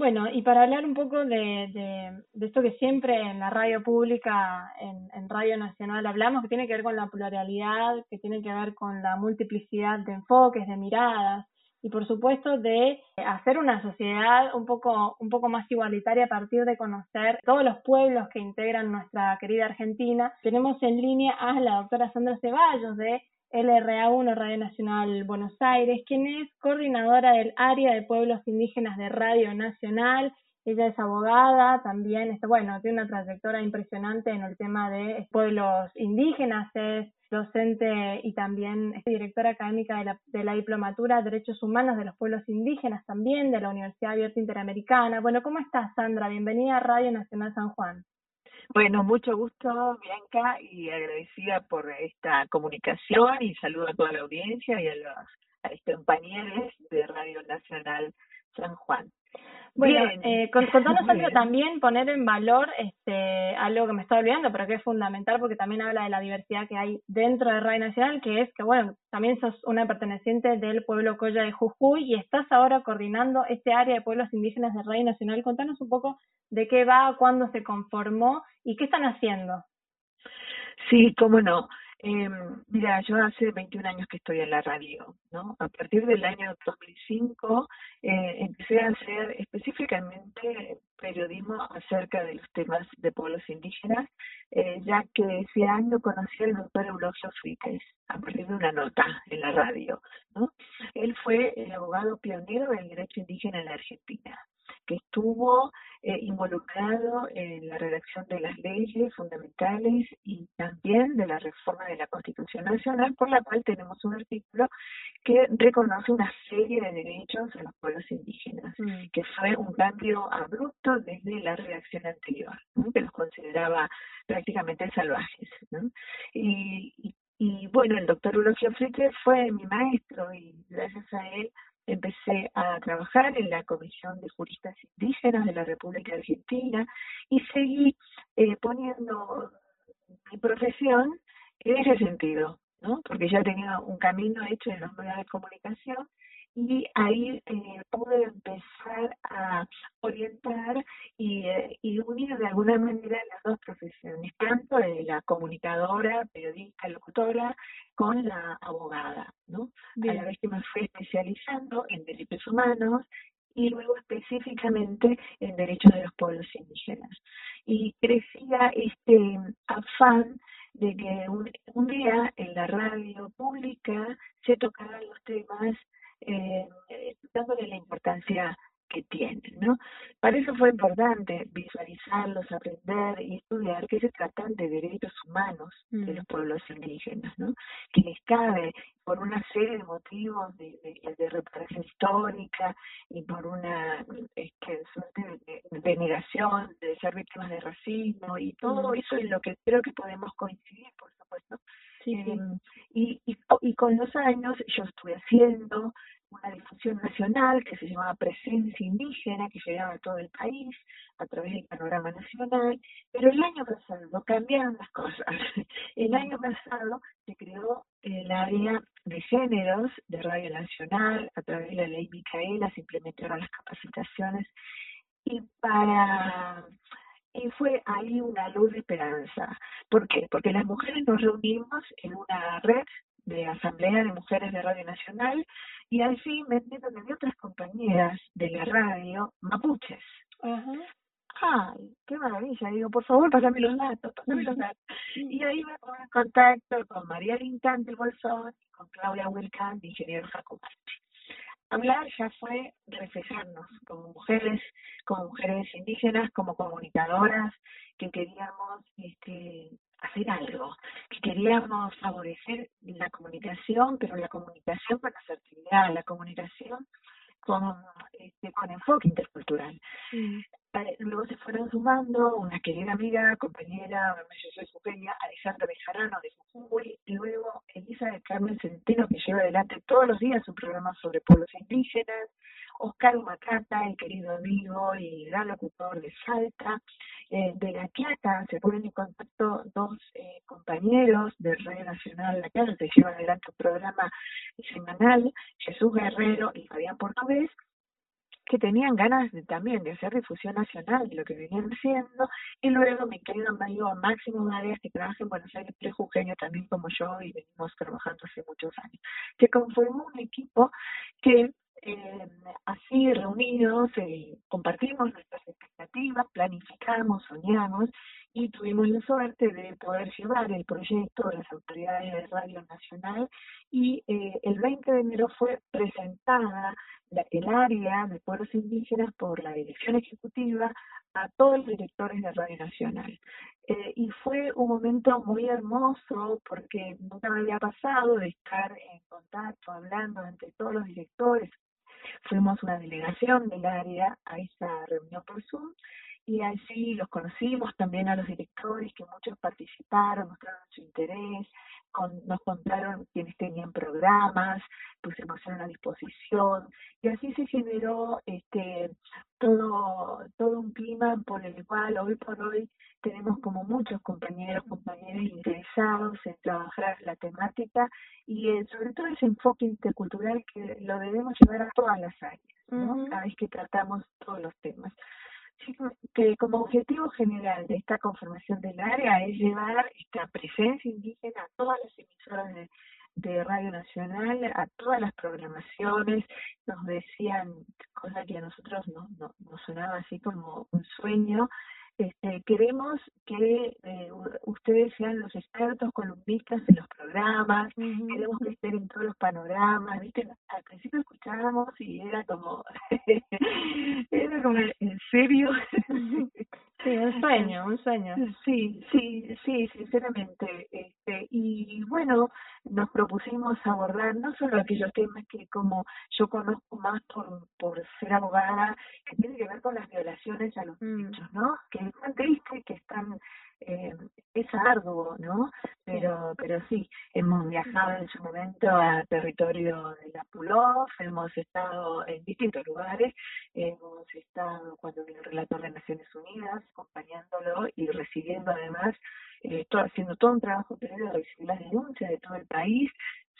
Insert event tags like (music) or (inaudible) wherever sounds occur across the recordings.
Bueno, y para hablar un poco de, de, esto que siempre en la radio pública, en, en, Radio Nacional hablamos, que tiene que ver con la pluralidad, que tiene que ver con la multiplicidad de enfoques, de miradas, y por supuesto de hacer una sociedad un poco, un poco más igualitaria a partir de conocer todos los pueblos que integran nuestra querida Argentina. Tenemos en línea a la doctora Sandra Ceballos de LRA1 Radio Nacional Buenos Aires, quien es coordinadora del área de pueblos indígenas de Radio Nacional. Ella es abogada, también, este, bueno, tiene una trayectoria impresionante en el tema de pueblos indígenas, es docente y también es directora académica de la, de la Diplomatura de Derechos Humanos de los Pueblos Indígenas también de la Universidad Abierta Interamericana. Bueno, ¿cómo estás, Sandra? Bienvenida a Radio Nacional San Juan. Bueno, mucho gusto, Bianca, y agradecida por esta comunicación y saludo a toda la audiencia y a los, a los compañeros de Radio Nacional San Juan. Bueno, eh, contanos (laughs) algo también, poner en valor este, algo que me estaba olvidando, pero que es fundamental porque también habla de la diversidad que hay dentro de Radio Nacional, que es que, bueno, también sos una perteneciente del pueblo Coya de Jujuy y estás ahora coordinando este área de pueblos indígenas de Radio Nacional. Contanos un poco de qué va, cuándo se conformó y qué están haciendo. Sí, cómo no. Eh, mira, yo hace 21 años que estoy en la radio, ¿no? A partir del año 2005 eh, empecé a hacer específicamente periodismo acerca de los temas de pueblos indígenas, eh, ya que ese año conocí al doctor Eulogio Fríquez a partir de una nota en la radio, ¿no? Él fue el abogado pionero del derecho indígena en la Argentina que estuvo eh, involucrado en la redacción de las leyes fundamentales y también de la reforma de la Constitución Nacional, por la cual tenemos un artículo que reconoce una serie de derechos a los pueblos indígenas, mm. que fue un cambio abrupto desde la redacción anterior, que los consideraba prácticamente salvajes. Y, y, bueno, el doctor Eulogio Fricker fue mi maestro y gracias a él empecé a trabajar en la Comisión de Juristas Indígenas de la República Argentina y seguí eh, poniendo mi profesión en ese sentido, ¿no? Porque ya tenía un camino hecho en los medios de comunicación y ahí eh, pude empezar a orientar y, eh, y, unir de alguna manera las dos profesiones, tanto de la comunicadora, periodista, locutora, con la abogada, ¿no? A la vez que me fui especializando en derechos humanos y luego específicamente en derechos de los pueblos indígenas. Y crecía este afán de que un, un día en la radio pública se tocaran los temas eh, dándole la importancia que tienen, ¿no? Para eso fue importante visualizarlos, aprender y estudiar que se tratan de derechos humanos de los mm. pueblos indígenas, ¿no? Que les cabe por una serie de motivos de, de, reparación histórica y por una este, suerte de, negación, de ser víctimas de racismo y todo mm. eso es lo que creo que podemos coincidir, por supuesto. Em, y, y, y con los años yo estuve haciendo una difusión nacional que se llamaba Presencia Indígena, que llegaba a todo el país a través del panorama nacional, pero el año pasado cambiaron las cosas. (laughs) El año pasado se creó el área de géneros de Radio Nacional, a través de la ley Micaela se implementaron las capacitaciones y para y fue ahí una luz de esperanza. ¿Por qué? Porque las mujeres nos reunimos en una red de Asamblea de Mujeres de Radio Nacional y allí me entero de otras compañeras de la radio mapuches. Ay, qué maravilla. Digo, por favor, pásame los datos, pásame los datos. Y ahí me pongo en contacto con María Lintán de Bolsón y con Claudia Wilcan, de Ingeniero Jacobarte. Hablar ya fue reflejarnos como mujeres, como mujeres indígenas, como comunicadoras, que queríamos este, hacer algo, que queríamos favorecer la comunicación, pero la comunicación con asertividad, la comunicación con, este, con enfoque intercultural. Eh, luego se fueron sumando una querida amiga, compañera, yo soy Eugenia, Alejandra Bejarano de Jujuy, y luego Elisa de Carmen Centeno, que lleva adelante todos los días un programa sobre pueblos indígenas, Oscar Macata, el querido amigo y gran locutor de Salta, eh, de La Quiata, se ponen en contacto dos eh, compañeros de Radio Nacional La Quiata, que llevan adelante un programa semanal, Jesús Guerrero y Fabián Portugués, que tenían ganas de, también de hacer difusión nacional de lo que venían haciendo, y luego mi querido amigo Máximo Marías, que trabaja en Buenos Aires, prejujeño también como yo, y venimos trabajando hace muchos años, que conformó un equipo que eh, así reunidos eh, compartimos nuestras expectativas, planificamos, soñamos y tuvimos la suerte de poder llevar el proyecto a las autoridades de Radio Nacional y eh, el 20 de enero fue presentada la, el área de pueblos indígenas por la dirección ejecutiva a todos los directores de Radio Nacional. Eh, y fue un momento muy hermoso porque nunca me había pasado de estar en contacto, hablando entre todos los directores. Fuimos una delegación del área a esa reunión por Zoom y así los conocimos también a los directores que muchos participaron, mostraron su interés, con, nos contaron quienes tenían programas, pusimos a disposición y así se generó este todo todo un clima por el cual hoy por hoy tenemos como muchos compañeros compañeras interesados en trabajar la temática y sobre todo ese enfoque intercultural que lo debemos llevar a todas las áreas, ¿no? Cada vez que tratamos todos los temas que como objetivo general de esta conformación del área es llevar esta presencia indígena a todas las emisoras de, de Radio Nacional, a todas las programaciones, nos decían cosas que a nosotros no, no, nos sonaba así como un sueño, este, queremos que eh, ustedes sean los expertos columnistas en los programas, queremos que estén en todos los panoramas, ¿viste? Al principio escuchábamos y era como, (laughs) era como, ¿en serio? Sí, un (laughs) sueño, un sueño. Sí, sí, sí, sinceramente. Este, y bueno, nos propusimos abordar no solo aquellos temas que como yo conozco más por, por ser abogada, que tiene que ver con las violaciones a los mm. derechos, ¿no? Que es tan triste que están eh, es arduo, ¿no? Pero, pero sí, hemos viajado en su momento a territorio de la PULOF, hemos estado en distintos lugares, hemos estado cuando vino el relator de Naciones Unidas, acompañándolo y recibiendo además, eh, haciendo todo un trabajo previo de recibir las denuncias de todo el país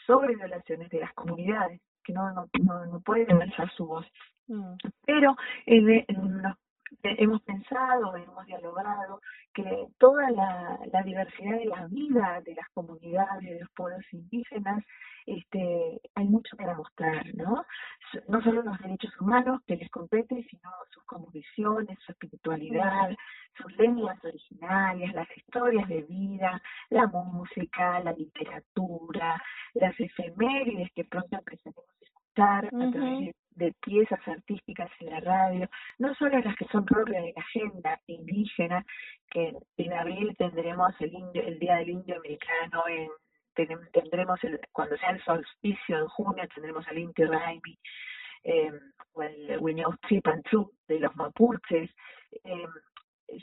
sobre violaciones de las comunidades, que no, no, no, pueden alzar su voz. Mm. Pero en, en, los hemos pensado, hemos dialogado que toda la, la, diversidad de la vida de las comunidades, de los pueblos indígenas, este, hay mucho para mostrar, ¿no? No solo los derechos humanos que les competen, sino sus convicciones, su espiritualidad, sus lenguas originarias, las historias de vida, la música, la literatura, las efemérides que pronto empezaremos a escuchar a través de de piezas artísticas en la radio, no solo las que son propias de la agenda indígena, que en abril tendremos el, indio, el Día del Indio Americano, en, tendremos el, cuando sea el solsticio en junio tendremos el Inti Raimi, eh, o el Wiñautzipantú de los mapuches, eh,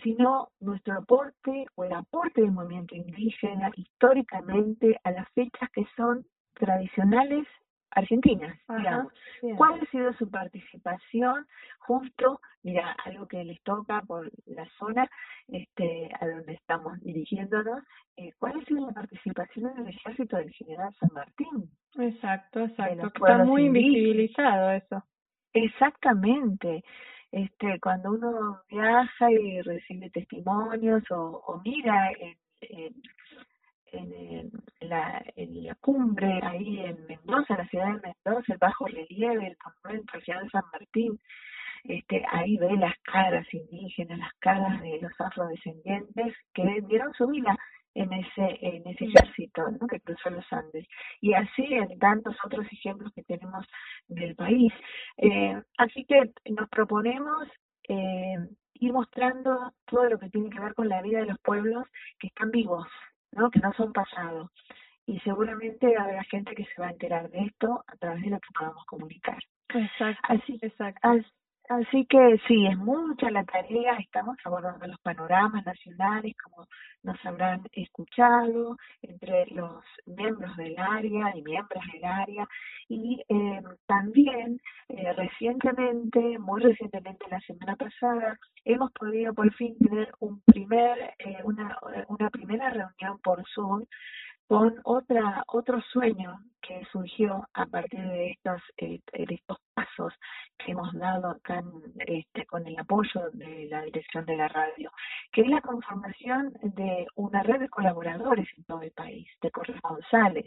sino nuestro aporte o el aporte del movimiento indígena históricamente a las fechas que son tradicionales Argentina, digamos. ¿Cuál ha sido su participación justo, mira, algo que les toca por la zona este, a donde estamos dirigiéndonos, eh, cuál ha sido la participación en el ejército del general San Martín? Exacto, exacto. Está muy invisibilizado eso. Exactamente. Este, cuando uno viaja y recibe testimonios o, o mira en, en en, la, en la cumbre, ahí en Mendoza, la ciudad de Mendoza, el bajo relieve, el monumento al de San Martín, este, ahí ve las caras indígenas, las caras de los afrodescendientes que dieron su vida en ese en ese ejército ¿no? que cruzó los Andes. Y así en tantos otros ejemplos que tenemos del país. Eh, así que nos proponemos eh, ir mostrando todo lo que tiene que ver con la vida de los pueblos que están vivos ¿no? que no son pasados. Y seguramente habrá gente que se va a enterar de esto a través de lo que podamos comunicar. Exacto. Así, exacto. Así que sí, es mucha la tarea, estamos abordando los panoramas nacionales, como nos habrán escuchado, entre los miembros del área y miembros del área, y eh, también eh, recientemente, muy recientemente la semana pasada, hemos podido por fin tener un primer, eh, una, una primera reunión por Zoom con otra otro sueño que surgió a partir de estos eh, de estos pasos que hemos dado acá este, con el apoyo de la dirección de la radio, que es la conformación de una red de colaboradores en todo el país, de corresponsales,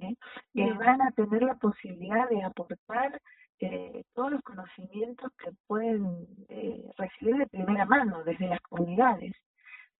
¿eh? que van a tener la posibilidad de aportar eh, todos los conocimientos que pueden eh, recibir de primera mano desde las comunidades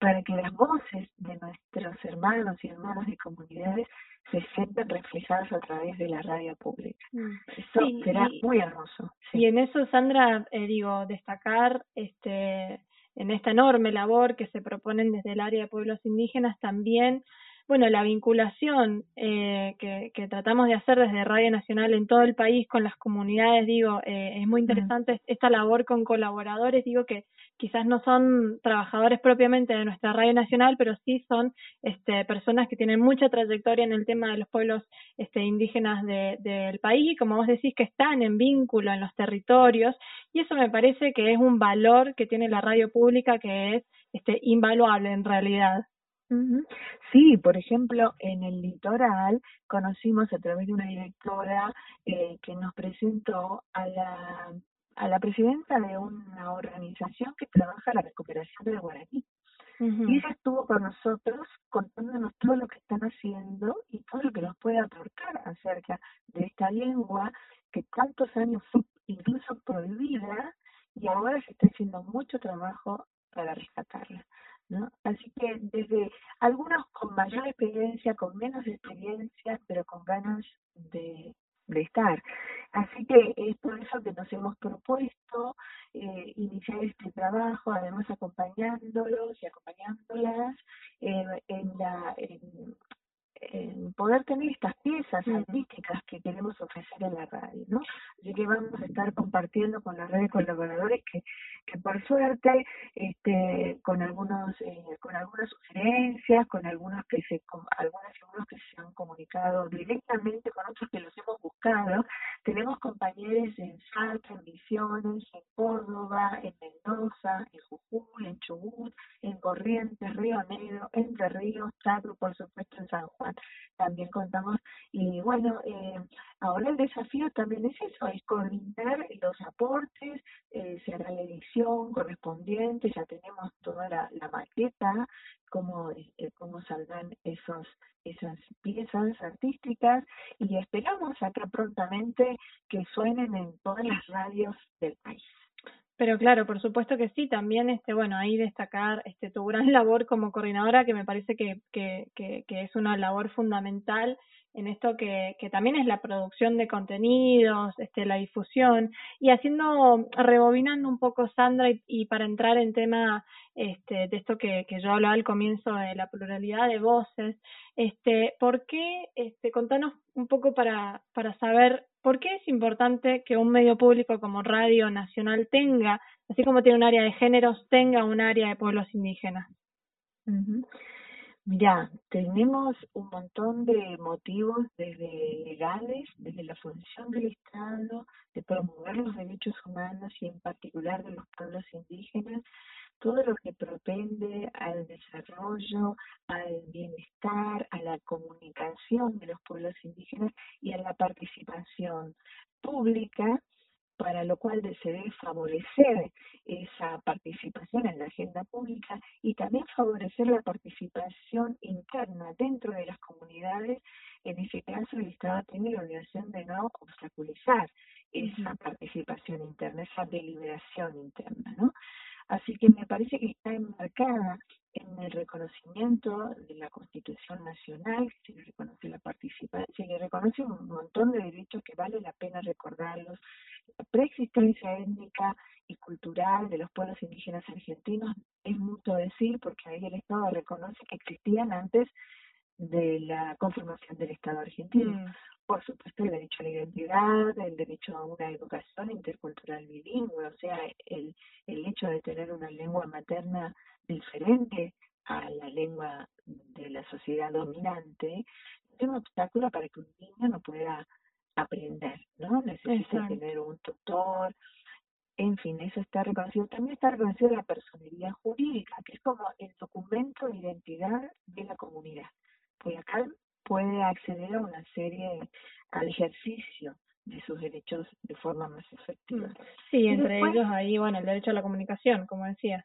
para que las voces de nuestros hermanos y hermanas de comunidades se sientan reflejadas a través de la radio pública. Mm. Eso será muy hermoso. Y en eso, Sandra, eh, digo, destacar este en esta enorme labor que se proponen desde el área de pueblos indígenas también bueno, la vinculación eh, que, que, tratamos de hacer desde Radio Nacional en todo el país con las comunidades, digo, eh, es muy interesante esta labor con colaboradores, digo que quizás no son trabajadores propiamente de nuestra Radio Nacional, pero sí son este, personas que tienen mucha trayectoria en el tema de los pueblos este, indígenas de, del país y como vos decís que están en vínculo en los territorios y eso me parece que es un valor que tiene la radio pública que es este, invaluable en realidad. Sí, por ejemplo, en el litoral conocimos a través de una directora eh, que nos presentó a la, a la presidenta de una organización que trabaja la recuperación del guaraní. Y ella estuvo con nosotros contándonos todo lo que están haciendo y todo lo que nos puede aportar acerca de esta lengua que tantos años fue incluso prohibida y ahora se está haciendo mucho trabajo para rescatarla. ¿No? Así que desde algunos con mayor experiencia, con menos experiencia, pero con ganas de, de estar. Así que es por eso que nos hemos propuesto eh, iniciar este trabajo, además acompañándolos y acompañándolas eh, en, la, en, en poder tener estas piezas artísticas que queremos ofrecer en la radio, ¿no? Así que vamos a estar compartiendo con la red de colaboradores que, que por suerte, este, con algunos, eh, con algunas sugerencias, con algunos que se, con algunas algunos que se han comunicado directamente con otros que los hemos buscado, tenemos compañeros en Salta, en Misiones, en Córdoba, en Mendoza, en Jujuy, en Chubut, en Corrientes, Río Negro, Entre Ríos, Chaco, por supuesto en San Juan también contamos. Y bueno, eh, ahora el desafío también es eso, es coordinar los aportes, eh, se la edición correspondiente, ya tenemos toda la, la maqueta, cómo, eh, cómo saldrán esos esas piezas artísticas y esperamos acá prontamente que suenen en todas las radios del país. Pero claro, por supuesto que sí, también este, bueno, ahí destacar este tu gran (laughs) labor como coordinadora, que me parece que, que, que, que es una labor fundamental en esto que, que también es la producción de contenidos, este, la difusión, y haciendo, rebobinando un poco Sandra, y, y para entrar en tema este, de esto que, que yo hablaba al comienzo de la pluralidad de voces, este, ¿por qué, este, contanos un poco para, para saber por qué es importante que un medio público como Radio Nacional tenga, así como tiene un área de géneros, tenga un área de pueblos indígenas? Mira, tenemos un montón de motivos desde legales, desde la función del Estado, de promover los derechos humanos y en particular de los pueblos indígenas, todo lo que propende al desarrollo, al bienestar, a la comunicación de los pueblos indígenas y a la participación pública para lo cual se debe favorecer esa participación en la agenda pública y también favorecer la participación interna dentro de las comunidades. En ese caso, el Estado tiene la obligación de no obstaculizar esa participación interna, esa deliberación interna, ¿no? Así que me parece que está enmarcada en el reconocimiento de la Constitución Nacional, se le reconoce la participación, se le reconoce un montón de derechos que vale la pena recordarlos, la preexistencia étnica y cultural de los pueblos indígenas argentinos es mucho decir porque ahí el Estado reconoce que existían antes de la conformación del Estado argentino. Mm. Por supuesto, el derecho a la identidad, el derecho a una educación intercultural bilingüe, o sea, el, el hecho de tener una lengua materna diferente a la lengua de la sociedad dominante, es un obstáculo para que un niño no pueda aprender, ¿no? Necesita tener un tutor, en fin, eso está reconocido. También está reconocida la personería jurídica, que es como el documento de identidad de la comunidad. Pues acá puede acceder a una serie, al ejercicio de sus derechos de forma más efectiva. Mm. Sí, entre ellos ahí, bueno, el derecho a la comunicación, como decía.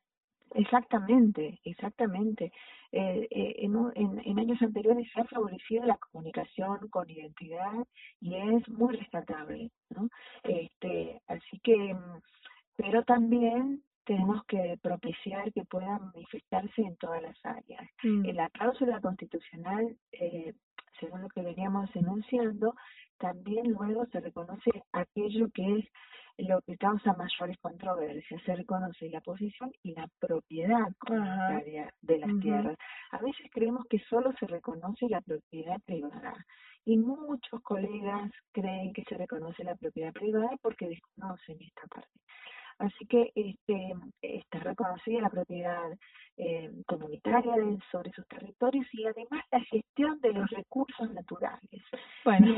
Exactamente, exactamente. Eh, eh, en, en, en, años anteriores se ha favorecido la comunicación con identidad y es muy rescatable, ¿no? Este, así que, mm, pero también tenemos que propiciar que puedan manifestarse en todas las áreas. Mm. En la cláusula constitucional, eh, según lo que veníamos enunciando, también luego se reconoce aquello que es lo que causa mayores controversias, se reconoce la posición y la propiedad comunitaria de las tierras. A veces creemos que solo se reconoce la propiedad privada y muchos colegas creen que se reconoce la propiedad privada porque desconocen esta parte. Así que este, está reconocida la propiedad eh, comunitaria sobre sus territorios y además la gestión de los recursos naturales. Bueno.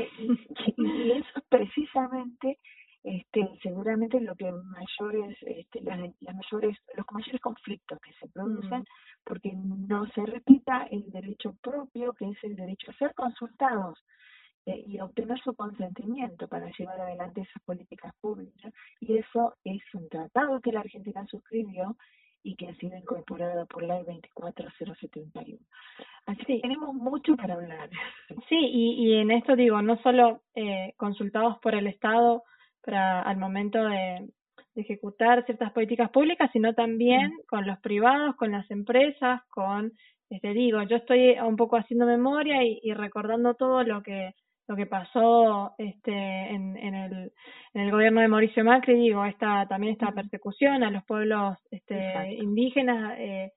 Y, eso es precisamente este, seguramente lo que mayores, este, las, mayores, los mayores conflictos que se producen, mm. porque no se repita el derecho propio, que es el derecho a ser consultados y obtener su consentimiento para llevar adelante esas políticas públicas. Y eso es un tratado que la Argentina suscribió y que ha sido incorporado por la 24071. Así que tenemos mucho para hablar. Sí, y, y en esto digo, no solo eh, consultados por el Estado para al momento de, ejecutar ciertas políticas públicas, sino también mm. con los privados, con las empresas, con, este, digo, yo estoy un poco haciendo memoria y, y recordando todo lo que lo que pasó este en, en el en el gobierno de Mauricio Macri digo esta también esta persecución a los pueblos este indígenas eh,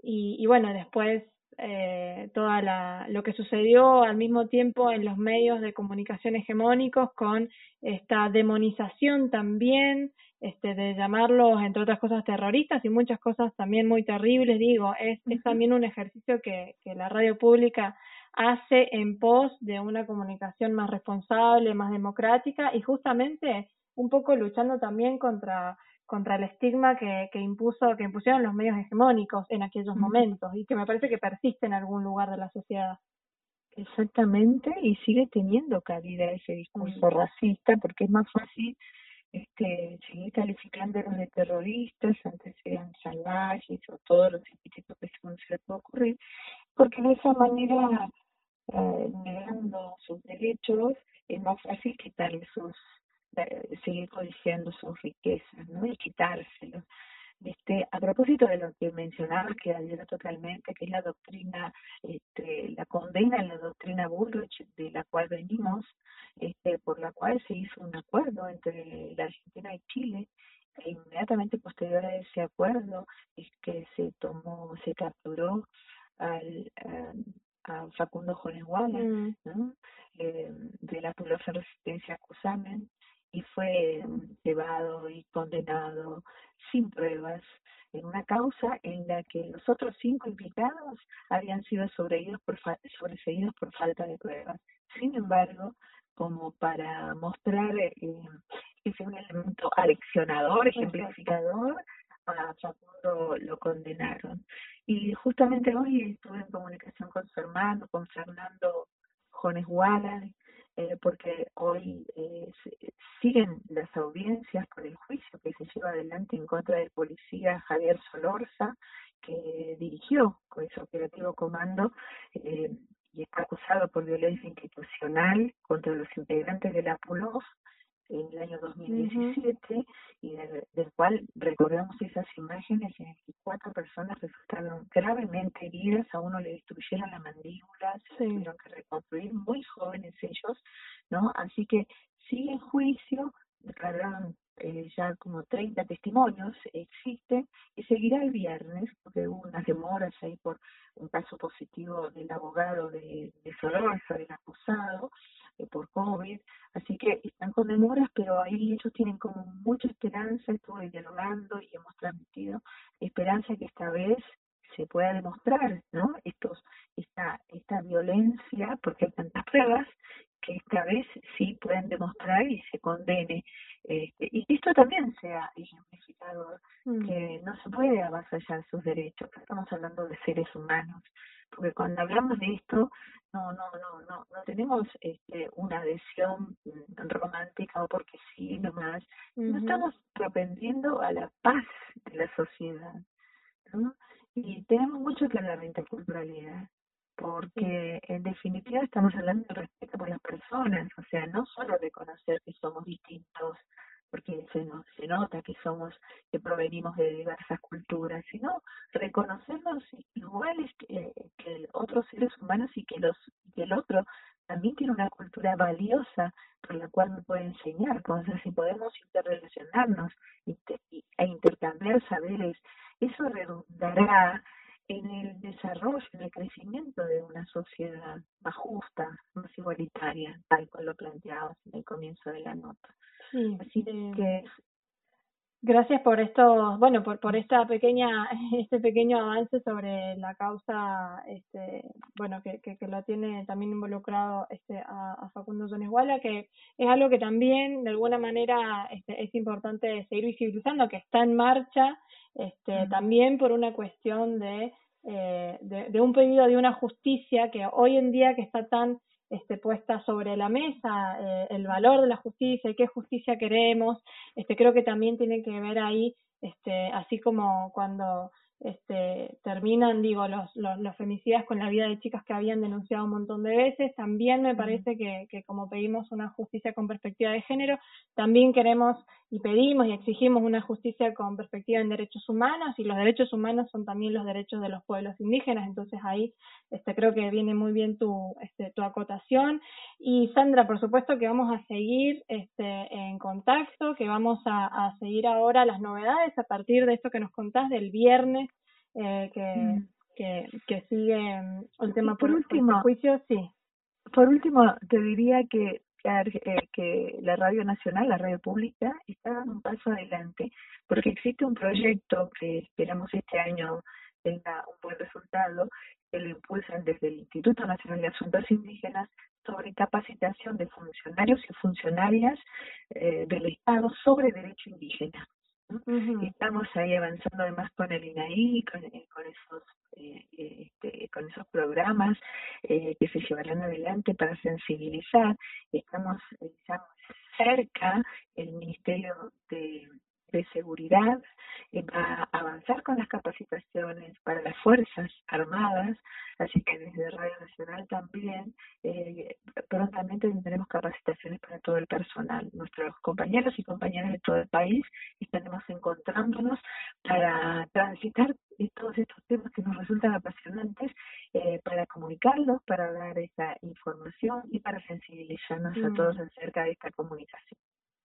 y, y bueno después eh, toda la lo que sucedió al mismo tiempo en los medios de comunicación hegemónicos con esta demonización también este de llamarlos entre otras cosas terroristas y muchas cosas también muy terribles digo es, es también un ejercicio que, que la radio pública hace en pos de una comunicación más responsable, más democrática y justamente un poco luchando también contra contra el estigma que, que impuso que impusieron los medios hegemónicos en aquellos momentos y que me parece que persiste en algún lugar de la sociedad. Exactamente, y sigue teniendo cabida ese discurso racista porque es más fácil este, seguir calificándolos de terroristas, antes eran salvajes o todos los epítetos que se puede ocurrir, porque de esa manera negando sus derechos, es más fácil quitarle sus, eh, seguir codiciando sus riquezas, ¿no? Y quitárselos. Este, a propósito de lo que mencionabas, que adhiero totalmente, que es la doctrina, este, la condena, la doctrina Bullrich, de la cual venimos, este, por la cual se hizo un acuerdo entre la Argentina y Chile, e inmediatamente posterior a ese acuerdo es que se tomó, se capturó al, a Facundo Jones mm. ¿no? Eh, de la pulosa resistencia Cusamen y fue llevado y condenado sin pruebas en una causa en la que los otros cinco implicados habían sido sobreseídos por, sobreseídos por falta de pruebas. Sin embargo, como para mostrar eh, que es un elemento aleccionador, ejemplificador, a Facundo lo condenaron. Y justamente hoy estuve en comunicación con su hermano, con Fernando Jones Wallace, eh, porque hoy eh, siguen las audiencias por el juicio que se lleva adelante en contra del policía Javier Solorza, que dirigió con ese operativo comando eh, y está acusado por violencia institucional contra los integrantes de la PULOS en el año 2017 y del, cual recordamos esas imágenes en que cuatro personas resultaron gravemente heridas, a uno le destruyeron la mandíbula, se tuvieron que reconstruir, muy jóvenes ellos, ¿no? Así que sigue en juicio, declararon eh, ya como 30 testimonios, existen, y seguirá el viernes, porque hubo unas demoras ahí por un caso positivo del abogado de, de Solorza, del acusado, eh, por COVID, así que están con demoras, pero ahí ellos tienen como mucha esperanza, estuve dialogando y hemos transmitido esperanza que esta vez se pueda demostrar, ¿no? Estos, esta, esta violencia, porque hay tantas pruebas, que esta vez sí pueden demostrar y se condene. Este, también sea ejemplificado Dictador, mm. que no se puede avasallar sus derechos, estamos hablando de seres humanos, porque cuando hablamos de esto, no, no, no, no, no tenemos este, una adhesión romántica o porque sí nomás, no estamos propendiendo a la paz de la sociedad, ¿no? Y tenemos mucho que hablar de interculturalidad, porque en definitiva estamos hablando de respeto por las personas, o sea, no solo reconocer que somos distintos, porque se, nos, se nota que somos, que provenimos de diversas culturas, sino reconocernos iguales que, otros seres humanos y que, los, que el otro también tiene una cultura valiosa por la cual me puede enseñar, entonces si podemos interrelacionarnos e intercambiar saberes, eso redundará en el desarrollo, en el crecimiento de una sociedad más justa, más igualitaria, tal cual lo planteabas en el comienzo de la nota. Sí, Así que Gracias por esto, bueno, por, por esta pequeña, (laughs) este pequeño avance sobre la causa, este, bueno, que, que, que lo tiene también involucrado este, a, a Facundo Zonesguala, que es algo que también de alguna manera este, es importante seguir visibilizando, que está en marcha, este, también por una cuestión de, eh, de, de un pedido de una justicia que hoy en día que está tan este, puesta sobre la mesa eh, el valor de la justicia y qué justicia queremos, este, creo que también tiene que ver ahí, este, así como cuando este, terminan, digo, los, los, los, femicidas con la vida de chicas que habían denunciado un montón de veces. También me parece que, que, como pedimos una justicia con perspectiva de género, también queremos y pedimos y exigimos una justicia con perspectiva en derechos humanos y los derechos humanos son también los derechos de los pueblos indígenas. Entonces ahí este, creo que viene muy bien tu, este, tu acotación. Y Sandra, por supuesto que vamos a seguir este, en contacto, que vamos a, a seguir ahora las novedades a partir de esto que nos contás del viernes eh, que, mm. que, que sigue mm, el tema por, último juicio, sí. Por último, te diría que eh, que la radio nacional, la radio pública, está dando un paso adelante, porque existe un proyecto que esperamos este año tenga un buen resultado, que lo impulsan desde el Instituto Nacional de Asuntos Indígenas sobre capacitación de funcionarios y funcionarias eh, del Estado sobre derecho indígena. Estamos ahí avanzando además con el INAI, con, eh, con esos eh, este, con esos programas eh, que se llevarán adelante para sensibilizar. Estamos ya cerca el Ministerio de de seguridad va a avanzar con las capacitaciones para las Fuerzas Armadas, así que desde Radio Nacional también eh, prontamente tendremos capacitaciones para todo el personal. Nuestros compañeros y compañeras de todo el país estaremos encontrándonos para transitar todos estos temas que nos resultan apasionantes, eh, para comunicarlos, para dar esta información y para sensibilizarnos a mm. todos acerca de esta comunicación.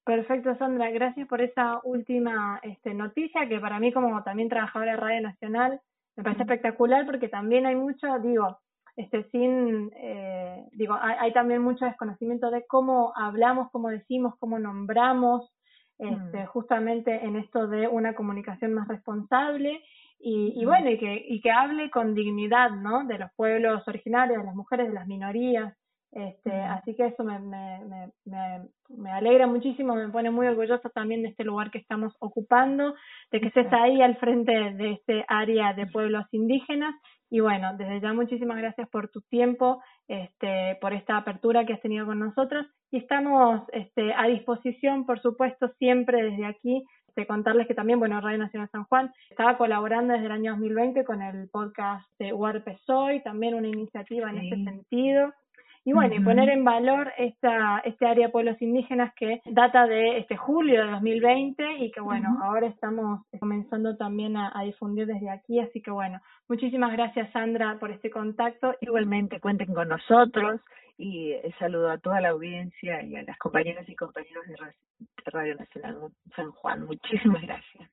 Perfecto, Sandra. Gracias por esa última este, noticia que para mí como también trabajadora de Radio Nacional me parece espectacular porque también hay mucho, digo, este, sin, eh, digo, hay, hay, también mucho desconocimiento de cómo hablamos, cómo decimos, cómo nombramos, este, mm. justamente en esto de una comunicación más responsable y, y mm. bueno, y que, y que hable con dignidad, ¿no? De los pueblos originarios, de las mujeres, de las minorías. Este, así que eso me, me, me, me, alegra muchísimo, me pone muy orgullosa también de este lugar que estamos ocupando, de que estés ahí al frente de este área de pueblos indígenas. Y bueno, desde ya muchísimas gracias por tu tiempo, este, por esta apertura que has tenido con nosotros. Y estamos este, a disposición, por supuesto, siempre desde aquí de contarles que también, bueno, Radio Nacional San Juan estaba colaborando desde el año 2020 con el podcast de Huarpe Soy, también una iniciativa en este sentido. Y bueno, y poner en valor esta, este área de pueblos indígenas que data de este julio de 2020 y que bueno, ahora estamos comenzando también a, difundir desde aquí. Así que bueno, muchísimas gracias Sandra por este contacto. Igualmente cuenten con nosotros y eh, saludo a toda la audiencia y a las compañeras y compañeros de Radio Nacional San Juan. Muchísimas gracias.